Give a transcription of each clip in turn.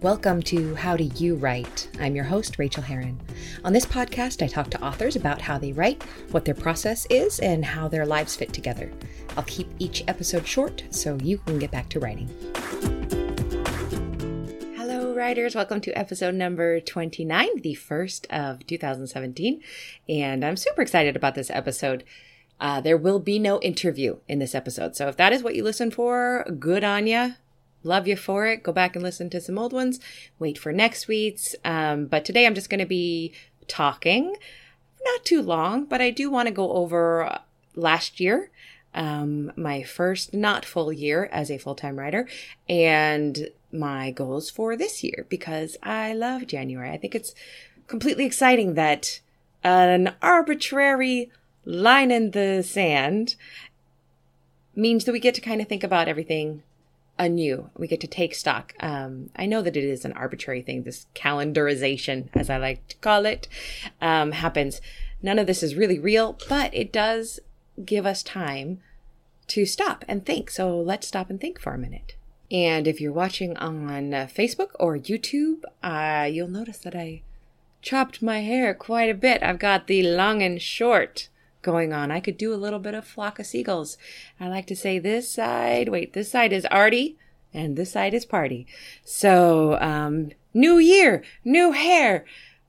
Welcome to How Do You Write? I'm your host, Rachael Herron. On this podcast, I talk to authors about how they write, what their process is, and how their lives fit together. I'll keep each episode short so you can get back to writing. Hello, writers. Welcome to episode number 29, the first of 2017. And I'm super excited about this episode. Uh, there will be no interview in this episode. So if that is what you listen for, good on ya. Love you for it. Go back and listen to some old ones. Wait for next week's. Um, but today I'm just going to be talking, not too long, but I do want to go over last year, um, my first not full year as a full time writer, and my goals for this year because I love January. I think it's completely exciting that an arbitrary line in the sand means that we get to kind of think about everything anew. We get to take stock. Um, I know that it is an arbitrary thing. This calendarization, as I like to call it, um, happens. None of this is really real, but it does give us time to stop and think. So let's stop and think for a minute. And if you're watching on uh, Facebook or YouTube, uh, you'll notice that I chopped my hair quite a bit. I've got the long and short going on. I could do a little bit of flock of seagulls. I like to say this side, wait, this side is Artie and this side is party. So, um, new year, new hair,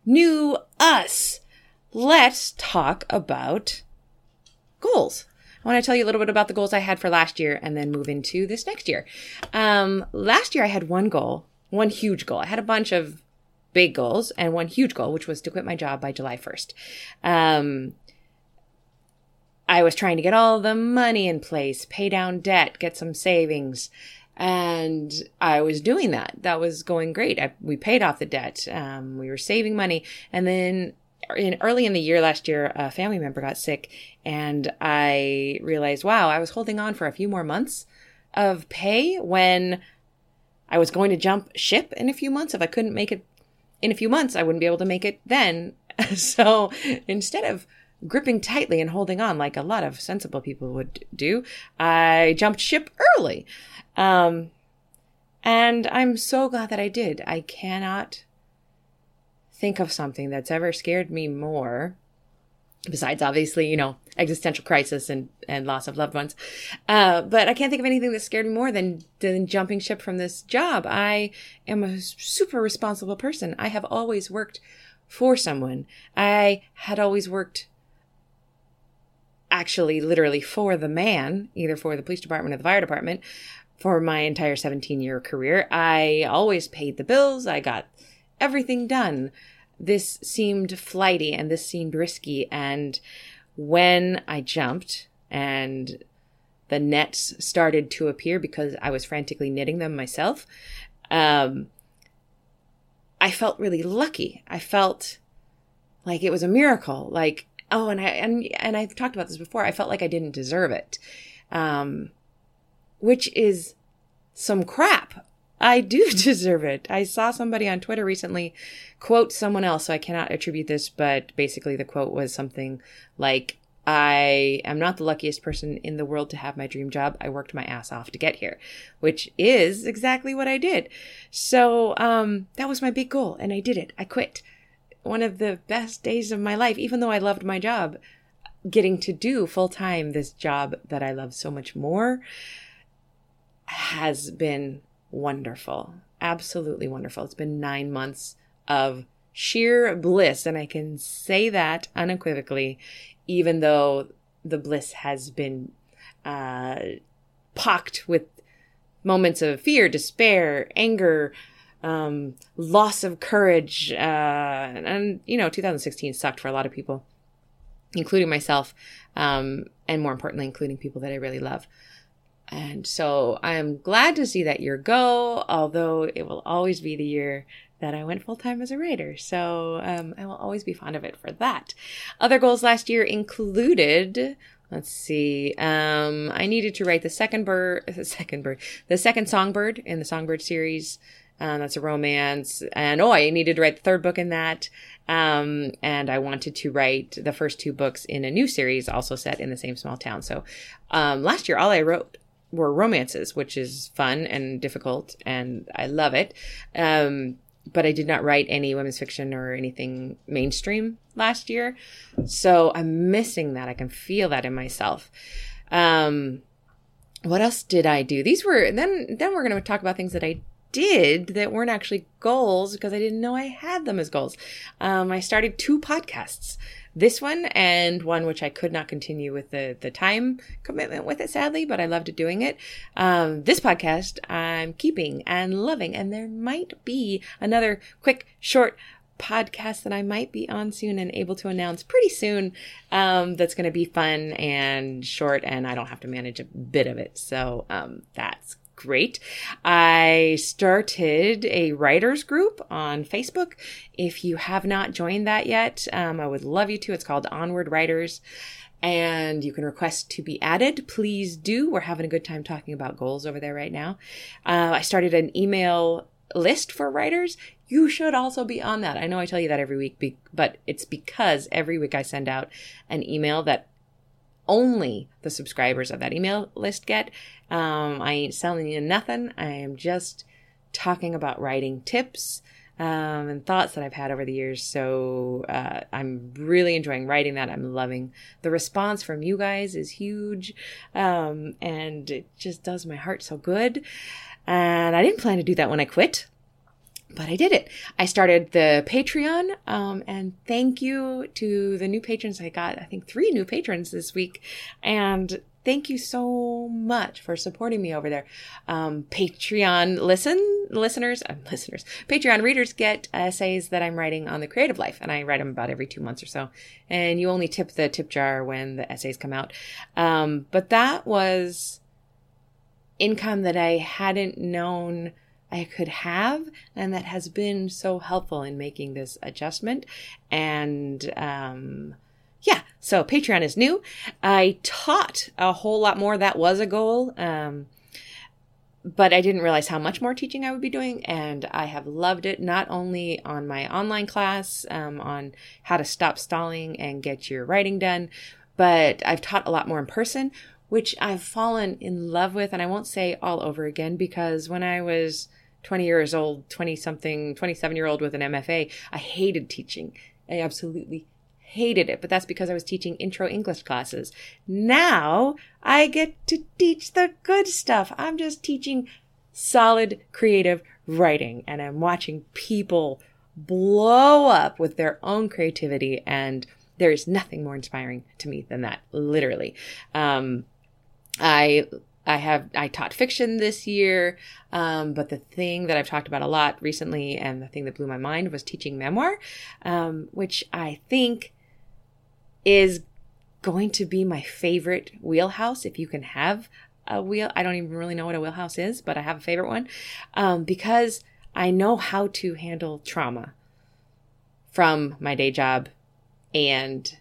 new us. Let's talk about goals. I want to tell you a little bit about the goals I had for last year and then move into this next year. Um, last year I had one goal, one huge goal. I had a bunch of big goals and one huge goal, which was to quit my job by July 1st. Um, I was trying to get all the money in place, pay down debt, get some savings. And I was doing that. That was going great. I, we paid off the debt. Um, we were saving money. And then in early in the year last year, a family member got sick and I realized, wow, I was holding on for a few more months of pay when I was going to jump ship in a few months. If I couldn't make it in a few months, I wouldn't be able to make it then. so instead of gripping tightly and holding on like a lot of sensible people would do, I jumped ship early. Um, and I'm so glad that I did. I cannot think of something that's ever scared me more besides obviously you know existential crisis and and loss of loved ones. Uh, but i can't think of anything that scared me more than than jumping ship from this job. I am a super responsible person. I have always worked for someone. I had always worked actually literally for the man, either for the police department or the fire department, for my entire 17 year career. I always paid the bills, I got everything done. This seemed flighty and this seemed risky. And when I jumped and the nets started to appear because I was frantically knitting them myself, um, I felt really lucky. I felt like it was a miracle. Like oh, and I and and I've talked about this before. I felt like I didn't deserve it, um, which is some crap. I do deserve it. I saw somebody on Twitter recently quote someone else, so I cannot attribute this, but basically the quote was something like, I am not the luckiest person in the world to have my dream job. I worked my ass off to get here, which is exactly what I did. So, um, that was my big goal and I did it. I quit one of the best days of my life, even though I loved my job. Getting to do full time this job that I love so much more has been wonderful. Absolutely wonderful. It's been nine months of sheer bliss. And I can say that unequivocally, even though the bliss has been uh, pocked with moments of fear, despair, anger, um, loss of courage. Uh, and, you know, 2016 sucked for a lot of people, including myself, um, and more importantly, including people that I really love. And so I'm glad to see that year go, although it will always be the year that I went full time as a writer. So um, I will always be fond of it for that. Other goals last year included. Let's see. Um, I needed to write the second bird, the second bird, the second songbird in the songbird series. Um, that's a romance. And oh, I needed to write the third book in that. Um, and I wanted to write the first two books in a new series, also set in the same small town. So um, last year, all I wrote were romances, which is fun and difficult, and I love it. Um, but I did not write any women's fiction or anything mainstream last year. So I'm missing that. I can feel that in myself. Um, what else did I do? These were then then we're going to talk about things that I did that weren't actually goals because I didn't know I had them as goals. Um, I started two podcasts this one and one which I could not continue with the the time commitment with it sadly, but I loved doing it. Um, this podcast I'm keeping and loving, and there might be another quick short podcast that I might be on soon and able to announce pretty soon. Um, that's going to be fun and short, and I don't have to manage a bit of it. So um, that's great. I started a writers group on Facebook. If you have not joined that yet, um, I would love you to. It's called Onward Writers. And you can request to be added. Please do. We're having a good time talking about goals over there right now. Uh, I started an email list for writers. You should also be on that. I know I tell you that every week, but it's because every week I send out an email that only the subscribers of that email list get. Um, I ain't selling you nothing. I am just talking about writing tips um, and thoughts that I've had over the years. So uh, I'm really enjoying writing that. I'm loving the response from you guys is huge, um, and it just does my heart so good. And I didn't plan to do that when I quit but I did it. I started the Patreon, um, and thank you to the new patrons. I got, I think, three new patrons this week, and thank you so much for supporting me over there. Um, Patreon listen listeners, uh, listeners, Patreon readers get essays that I'm writing on the creative life, and I write them about every two months or so. And you only tip the tip jar when the essays come out. Um, but that was income that I hadn't known I could have, and that has been so helpful in making this adjustment. And um, yeah, so Patreon is new. I taught a whole lot more. That was a goal. Um, but I didn't realize how much more teaching I would be doing, and I have loved it not only on my online class um, on how to stop stalling and get your writing done, but I've taught a lot more in person, which I've fallen in love with. And I won't say all over again because when I was 20 years old, 20 something, 27 year old with an MFA. I hated teaching. I absolutely hated it, but that's because I was teaching intro English classes. Now I get to teach the good stuff. I'm just teaching solid creative writing and I'm watching people blow up with their own creativity and there is nothing more inspiring to me than that, literally. Um, I I have I taught fiction this year, um, but the thing that I've talked about a lot recently, and the thing that blew my mind, was teaching memoir, um, which I think is going to be my favorite wheelhouse. If you can have a wheel, I don't even really know what a wheelhouse is, but I have a favorite one um, because I know how to handle trauma from my day job and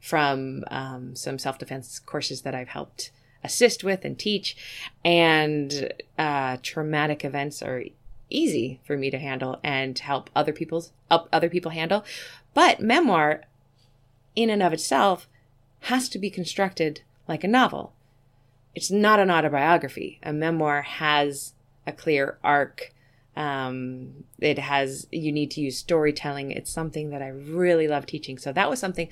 from um, some self defense courses that I've helped assist with and teach. And uh, traumatic events are easy for me to handle and help other people's help other people handle. But memoir, in and of itself, has to be constructed like a novel. It's not an autobiography. A memoir has a clear arc. Um, it has, you need to use storytelling. It's something that I really love teaching. So that was something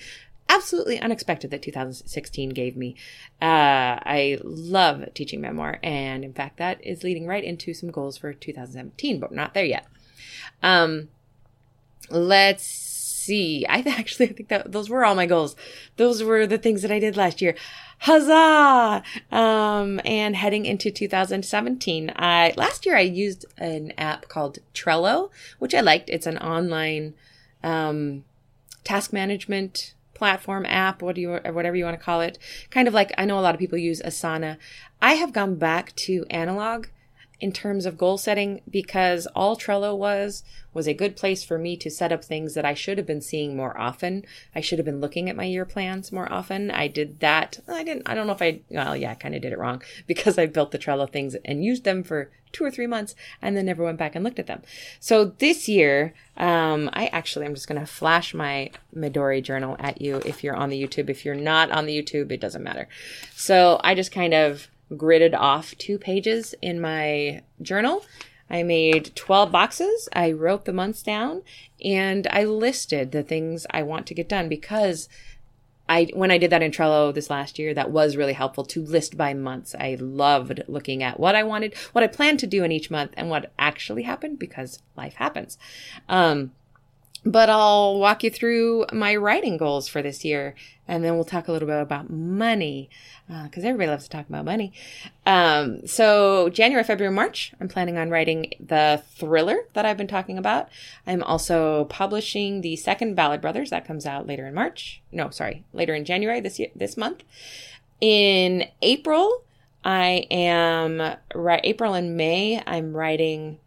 absolutely unexpected that 2016 gave me. Uh, I love teaching memoir, and in fact, that is leading right into some goals for 2017, but we're not there yet. Um, let's see. I actually I think that those were all my goals. Those were the things that I did last year. Huzzah! Um, and heading into 2017, I last year I used an app called Trello, which I liked. It's an online um, task management platform app, what do you, whatever you want to call it. Kind of like I know a lot of people use Asana. I have gone back to analog in terms of goal setting because all Trello was was a good place for me to set up things that I should have been seeing more often. I should have been looking at my year plans more often. I did that. I didn't I don't know if I well yeah, I kind of did it wrong because I built the Trello things and used them for 2 or 3 months and then never went back and looked at them. So this year um, I actually I'm just going to flash my Midori journal at you if you're on the YouTube. If you're not on the YouTube, it doesn't matter. So I just kind of gridded off two pages in my journal. I made 12 boxes. I wrote the months down and I listed the things I want to get done because I when I did that in Trello this last year, that was really helpful to list by months. I loved looking at what I wanted, what I planned to do in each month, and what actually happened because life happens. Um, but I'll walk you through my writing goals for this year, and then we'll talk a little bit about money because uh, everybody loves to talk about money. Um, so January, February, March, I'm planning on writing the thriller that I've been talking about. I'm also publishing the second Ballard Brothers that comes out later in March. No, sorry, later in January this year, this month. In April, I am right. April and May, I'm writing.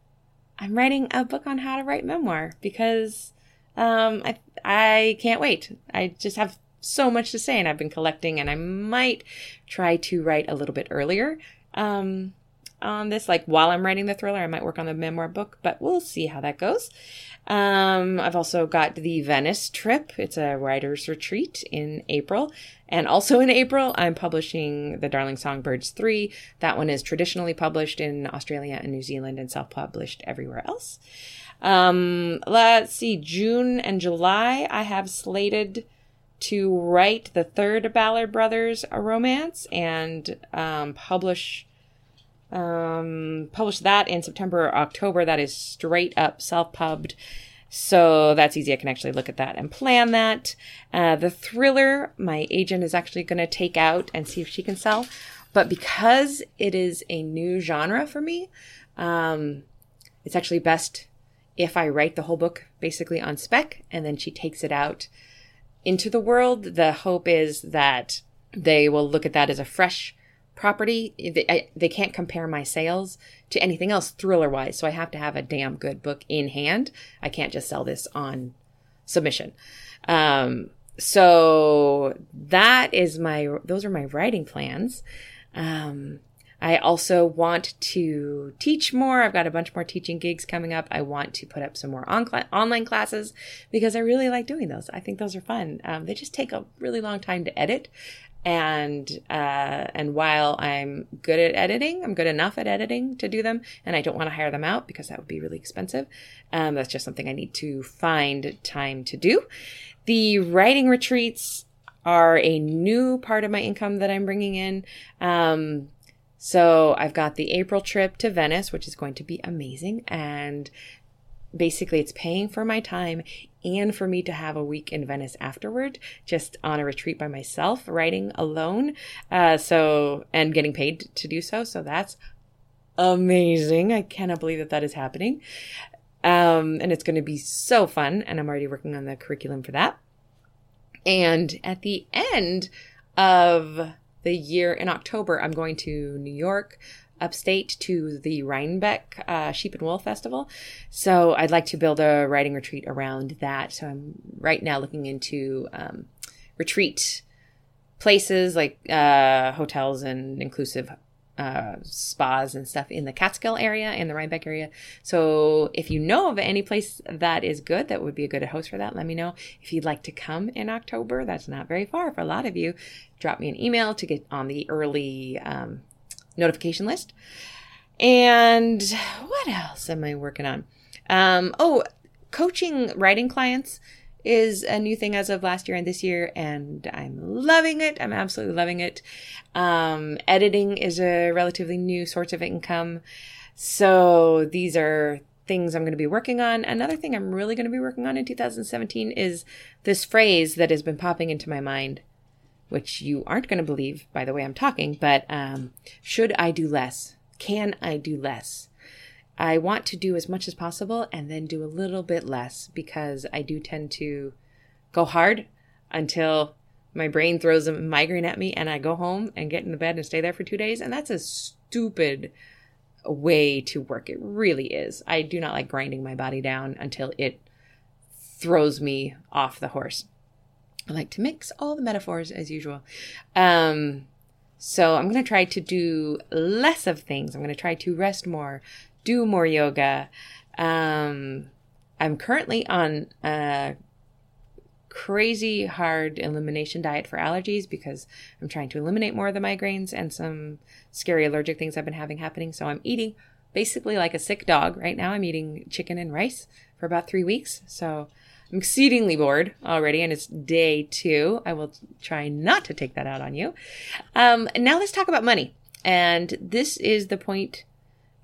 I'm writing a book on how to write memoir because um, I I can't wait. I just have so much to say, and I've been collecting, and I might try to write a little bit earlier um, on this. Like while I'm writing the thriller, I might work on the memoir book, but we'll see how that goes. Um, I've also got the Venice trip. It's a writer's retreat in April. And also in April, I'm publishing The Darling Songbirds 3. That one is traditionally published in Australia and New Zealand and self published everywhere else. Um, let's see, June and July, I have slated to write the third Ballard Brothers romance and um, publish um, publish that in September or October. That is straight up self pubbed. So that's easy. I can actually look at that and plan that. Uh, the thriller, my agent is actually going to take out and see if she can sell. But because it is a new genre for me, um, it's actually best if I write the whole book basically on spec and then she takes it out into the world. The hope is that they will look at that as a fresh property. They, I, they can't compare my sales to anything else thriller wise. So I have to have a damn good book in hand. I can't just sell this on submission. Um, so that is my, those are my writing plans. Um, I also want to teach more. I've got a bunch more teaching gigs coming up. I want to put up some more on online classes because I really like doing those. I think those are fun. Um, they just take a really long time to edit. And, uh, and while I'm good at editing, I'm good enough at editing to do them and I don't want to hire them out because that would be really expensive. Um, that's just something I need to find time to do. The writing retreats are a new part of my income that I'm bringing in. Um, so I've got the April trip to Venice, which is going to be amazing. And basically, it's paying for my time and for me to have a week in Venice afterward, just on a retreat by myself, writing alone. Uh, so, and getting paid to do so. So that's amazing. I cannot believe that that is happening. Um, and it's going to be so fun. And I'm already working on the curriculum for that. And at the end of the year in October, I'm going to New York, upstate to the Rhinebeck uh, Sheep and Wool Festival. So I'd like to build a writing retreat around that. So I'm right now looking into um, retreat places like uh, hotels and inclusive uh, spas and stuff in the Catskill area and the Rhinebeck area. So if you know of any place that is good, that would be a good host for that, let me know. If you'd like to come in October, that's not very far for a lot of you. Drop me an email to get on the early um, notification list. And what else am I working on? Um, oh, coaching writing clients is a new thing as of last year and this year, and I'm loving it. I'm absolutely loving it. Um, editing is a relatively new source of income. So these are things I'm going to be working on. Another thing I'm really going to be working on in 2017 is this phrase that has been popping into my mind, which you aren't going to believe by the way I'm talking, but um, should I do less? Can I do less? I want to do as much as possible and then do a little bit less because I do tend to go hard until my brain throws a migraine at me and I go home and get in the bed and stay there for two days. And that's a stupid way to work. It really is. I do not like grinding my body down until it throws me off the horse. I like to mix all the metaphors as usual. Um, so I'm going to try to do less of things. I'm going to try to rest more, do more yoga. Um, I'm currently on a crazy hard elimination diet for allergies because I'm trying to eliminate more of the migraines and some scary allergic things I've been having happening. So I'm eating basically like a sick dog. Right now, I'm eating chicken and rice for about three weeks. So I'm exceedingly bored already, and it's day two. I will try not to take that out on you. Um, now let's talk about money. And this is the point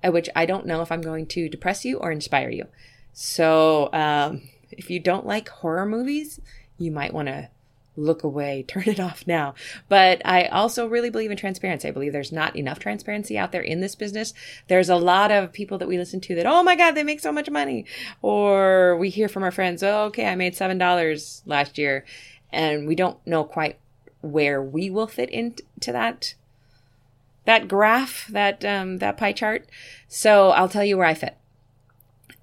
at which I don't know if I'm going to depress you or inspire you. So um, if you don't like horror movies, you might want to look away, turn it off now. But I also really believe in transparency. I believe there's not enough transparency out there in this business. There's a lot of people that we listen to that, oh my God, they make so much money. Or we hear from our friends, oh, okay, I made $7 last year. And we don't know quite where we will fit into that that graph, that um, that pie chart. So I'll tell you where I fit.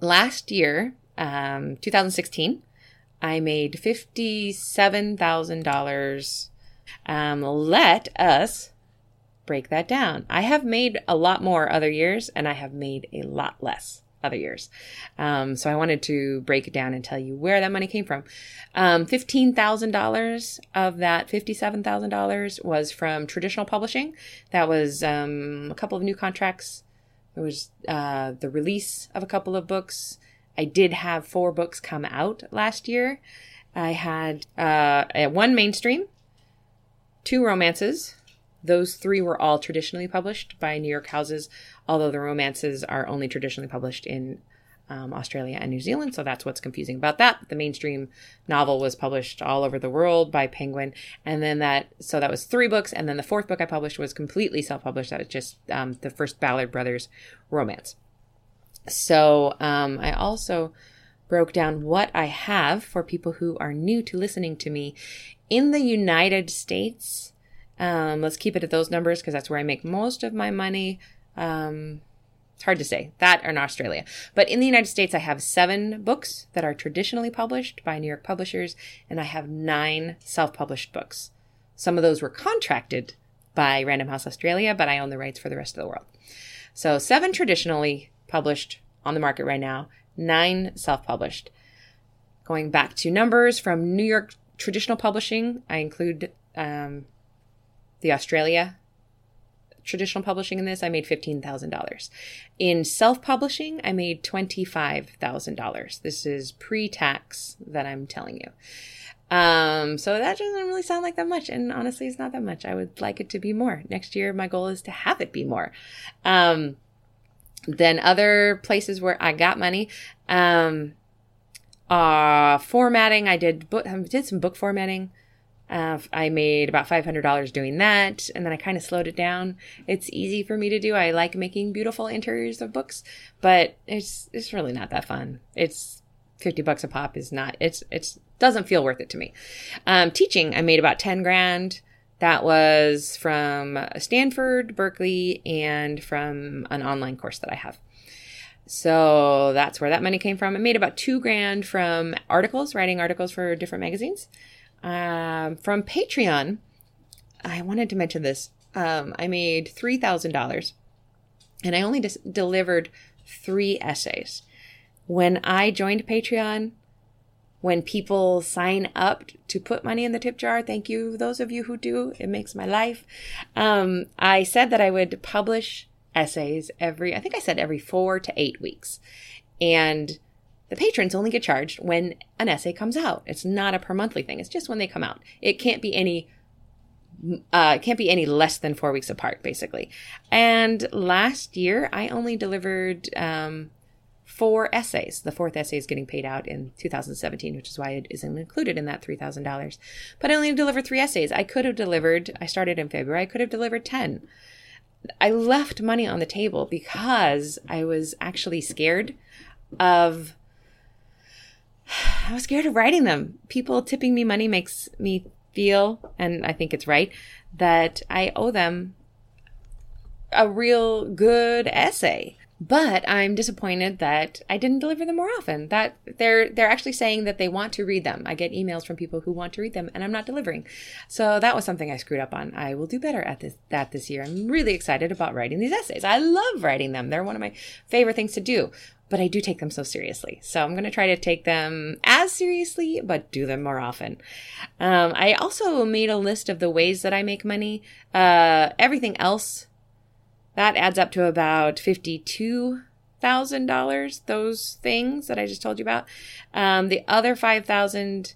Last year, um, 2016, I made $57,000. Um, let us break that down. I have made a lot more other years and I have made a lot less other years. Um, so I wanted to break it down and tell you where that money came from. Um, $15,000 of that $57,000 was from traditional publishing. That was um, a couple of new contracts. It was uh, the release of a couple of books. I did have four books come out last year. I had uh, one mainstream, two romances. Those three were all traditionally published by New York houses, although the romances are only traditionally published in um, Australia and New Zealand. So that's what's confusing about that. The mainstream novel was published all over the world by Penguin. And then that, so that was three books. And then the fourth book I published was completely self published. That was just um, the first Ballard Brothers romance. So um, I also broke down what I have for people who are new to listening to me in the United States. Um, let's keep it at those numbers because that's where I make most of my money. Um, it's hard to say that or in Australia. But in the United States, I have seven books that are traditionally published by New York publishers, and I have nine self published books. Some of those were contracted by Random House Australia, but I own the rights for the rest of the world. So, seven traditionally published on the market right now, nine self published. Going back to numbers from New York traditional publishing, I include um, the Australia traditional publishing in this, I made $15,000. In self publishing, I made $25,000. This is pre tax that I'm telling you. Um, so that doesn't really sound like that much. And honestly, it's not that much. I would like it to be more. Next year, my goal is to have it be more. Um, then other places where I got money, um, uh, formatting. I did book, I did some book formatting. Uh, I made about $500 doing that, and then I kind of slowed it down. It's easy for me to do. I like making beautiful interiors of books, but it's it's really not that fun. It's 50 bucks a pop is not it's it's doesn't feel worth it to me. Um, teaching, I made about 10 grand. That was from Stanford, Berkeley, and from an online course that I have. So that's where that money came from. I made about two grand from articles, writing articles for different magazines. Um, from Patreon, I wanted to mention this. Um, I made $3,000 and I only dis- delivered three essays. When I joined Patreon, when people sign up to put money in the tip jar, thank you, those of you who do, it makes my life. Um, I said that I would publish essays every, I think I said every four to eight weeks. And the patrons only get charged when an essay comes out. It's not a per monthly thing. It's just when they come out. It can't be any uh, can't be any less than four weeks apart, basically. And last year, I only delivered um, four essays. The fourth essay is getting paid out in 2017, which is why it isn't included in that $3,000. But I only delivered three essays. I could have delivered, I started in February, I could have delivered 10. I left money on the table because I was actually scared of I was scared of writing them. People tipping me money makes me feel, and I think it's right, that I owe them a real good essay. But I'm disappointed that I didn't deliver them more often. That they're they're actually saying that they want to read them. I get emails from people who want to read them and I'm not delivering. So that was something I screwed up on. I will do better at this that this year. I'm really excited about writing these essays. I love writing them. They're one of my favorite things to do but I do take them so seriously. So I'm going to try to take them as seriously, but do them more often. Um, I also made a list of the ways that I make money. Uh, everything else that adds up to about fifty-two thousand dollars. Those things that I just told you about. Um, the other five thousand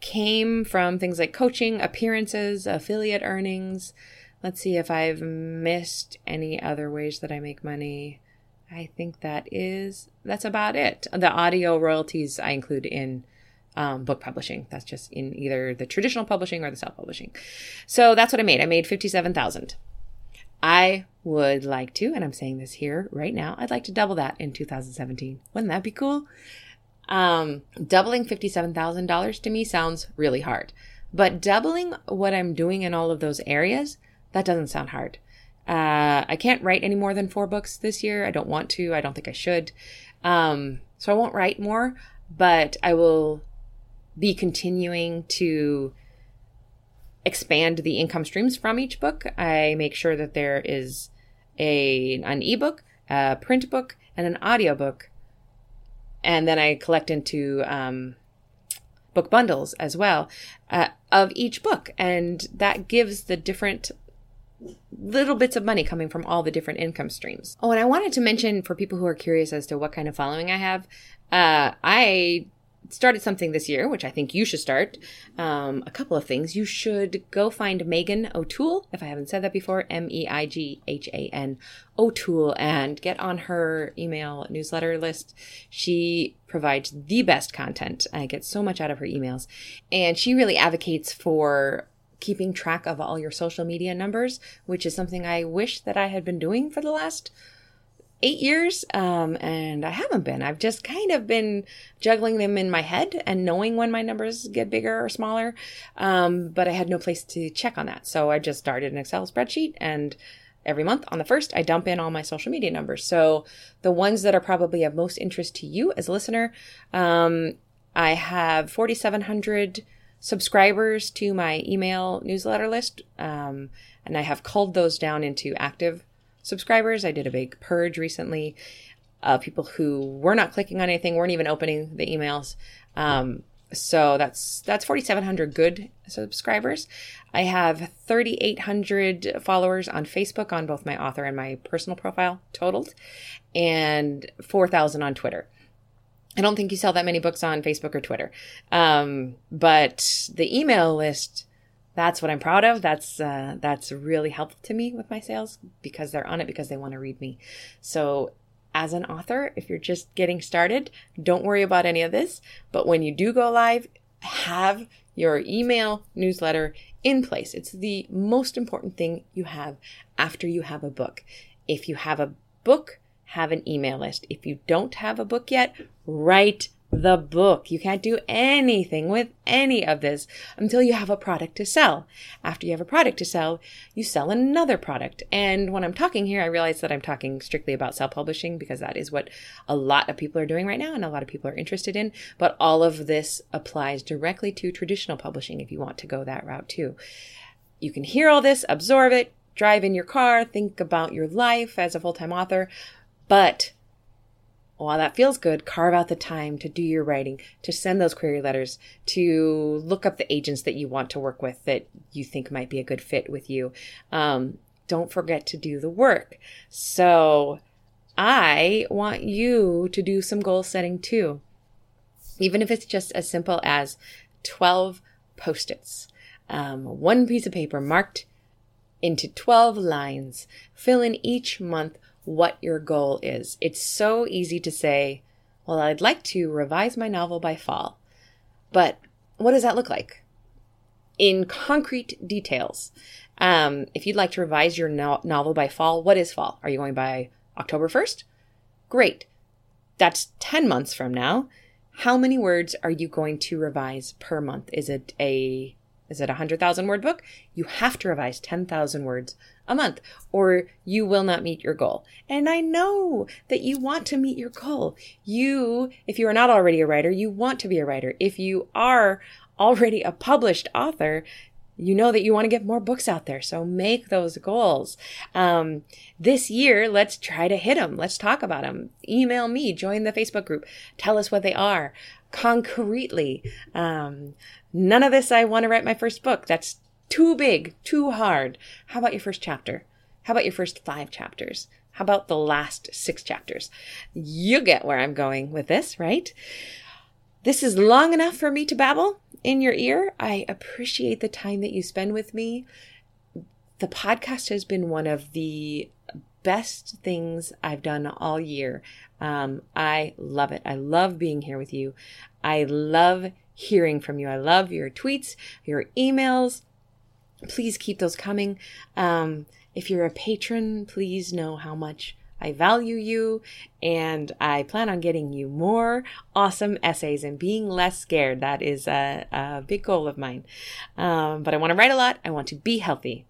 came from things like coaching, appearances, affiliate earnings. Let's see if I've missed any other ways that I make money. I think that is that's about it. The audio royalties I include in um, book publishing. That's just in either the traditional publishing or the self publishing. So that's what I made. I made fifty seven thousand. I would like to, and I'm saying this here right now. I'd like to double that in 2017. Wouldn't that be cool? Um, doubling $57,000 to me sounds really hard, but doubling what I'm doing in all of those areas, that doesn't sound hard. Uh, I can't write any more than four books this year. I don't want to. I don't think I should. Um, so I won't write more, but I will be continuing to expand the income streams from each book. I make sure that there is a an ebook, a print book, and an audiobook. And then I collect into um, book bundles as well uh, of each book. And that gives the different little bits of money coming from all the different income streams. Oh, and I wanted to mention for people who are curious as to what kind of following I have, uh, I started something this year, which I think you should start. Um, a couple of things. You should go find Meighan O'Toole, if I haven't said that before, M E I G H A N O'Toole, and get on her email newsletter list. She provides the best content. I get so much out of her emails. And she really advocates for keeping track of all your social media numbers, which is something I wish that I had been doing for the last eight years. Um, and I haven't been. I've just kind of been juggling them in my head and knowing when my numbers get bigger or smaller. Um, but I had no place to check on that. So I just started an Excel spreadsheet and every month on the first, I dump in all my social media numbers. So the ones that are probably of most interest to you as a listener, um, I have 4,700 subscribers to my email newsletter list. Um, and I have culled those down into active subscribers. I did a big purge recently of people who were not clicking on anything, weren't even opening the emails. Um, so that's that's 4700 good subscribers i have 3800 followers on facebook on both my author and my personal profile totaled and 4000 on twitter I don't think you sell that many books on Facebook or Twitter. Um, but the email list, that's what I'm proud of. That's uh, that's really helpful to me with my sales because they're on it because they want to read me. So as an author, if you're just getting started, don't worry about any of this. But when you do go live, have your email newsletter in place. It's the most important thing you have after you have a book. If you have a book have an email list. If you don't have a book yet, write the book. You can't do anything with any of this until you have a product to sell. After you have a product to sell, you sell another product. And when I'm talking here, I realize that I'm talking strictly about self publishing because that is what a lot of people are doing right now and a lot of people are interested in. But all of this applies directly to traditional publishing if you want to go that route too. You can hear all this, absorb it, drive in your car, think about your life as a full time author but while that feels good, carve out the time to do your writing, to send those query letters, to look up the agents that you want to work with that you think might be a good fit with you. Um, don't forget to do the work. So I want you to do some goal setting too. Even if it's just as simple as 12 post its, um, one piece of paper marked into 12 lines. Fill in each month what your goal is. It's so easy to say, well, I'd like to revise my novel by fall. But what does that look like? In concrete details. Um, if you'd like to revise your no- novel by fall, what is fall? Are you going by October 1st? Great. That's 10 months from now. How many words are you going to revise per month? Is it a Is it a 100,000 word book? You have to revise 10,000 words a month or you will not meet your goal. And I know that you want to meet your goal. You, if you are not already a writer, you want to be a writer. If you are already a published author, you know that you want to get more books out there. So make those goals. Um, this year, let's try to hit them. Let's talk about them. Email me, join the Facebook group, tell us what they are concretely. Um, none of this, I want to write my first book. That's too big, too hard. How about your first chapter? How about your first five chapters? How about the last six chapters? You get where I'm going with this, right? This is long enough for me to babble in your ear. I appreciate the time that you spend with me. The podcast has been one of the best things I've done all year. Um, I love it. I love being here with you. I love hearing from you. I love your tweets, your emails. Please keep those coming. Um, if you're a patron, please know how much I value you and I plan on getting you more awesome essays and being less scared. That is a, a big goal of mine. Um, but I want to write a lot. I want to be healthy.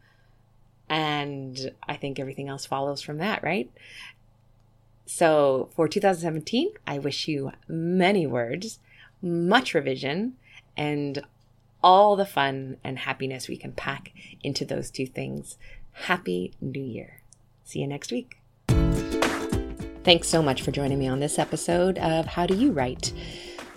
And I think everything else follows from that, right? So for 2017, I wish you many words, much revision, and all the fun and happiness we can pack into those two things. Happy New Year. See you next week. Thanks so much for joining me on this episode of How Do You Write?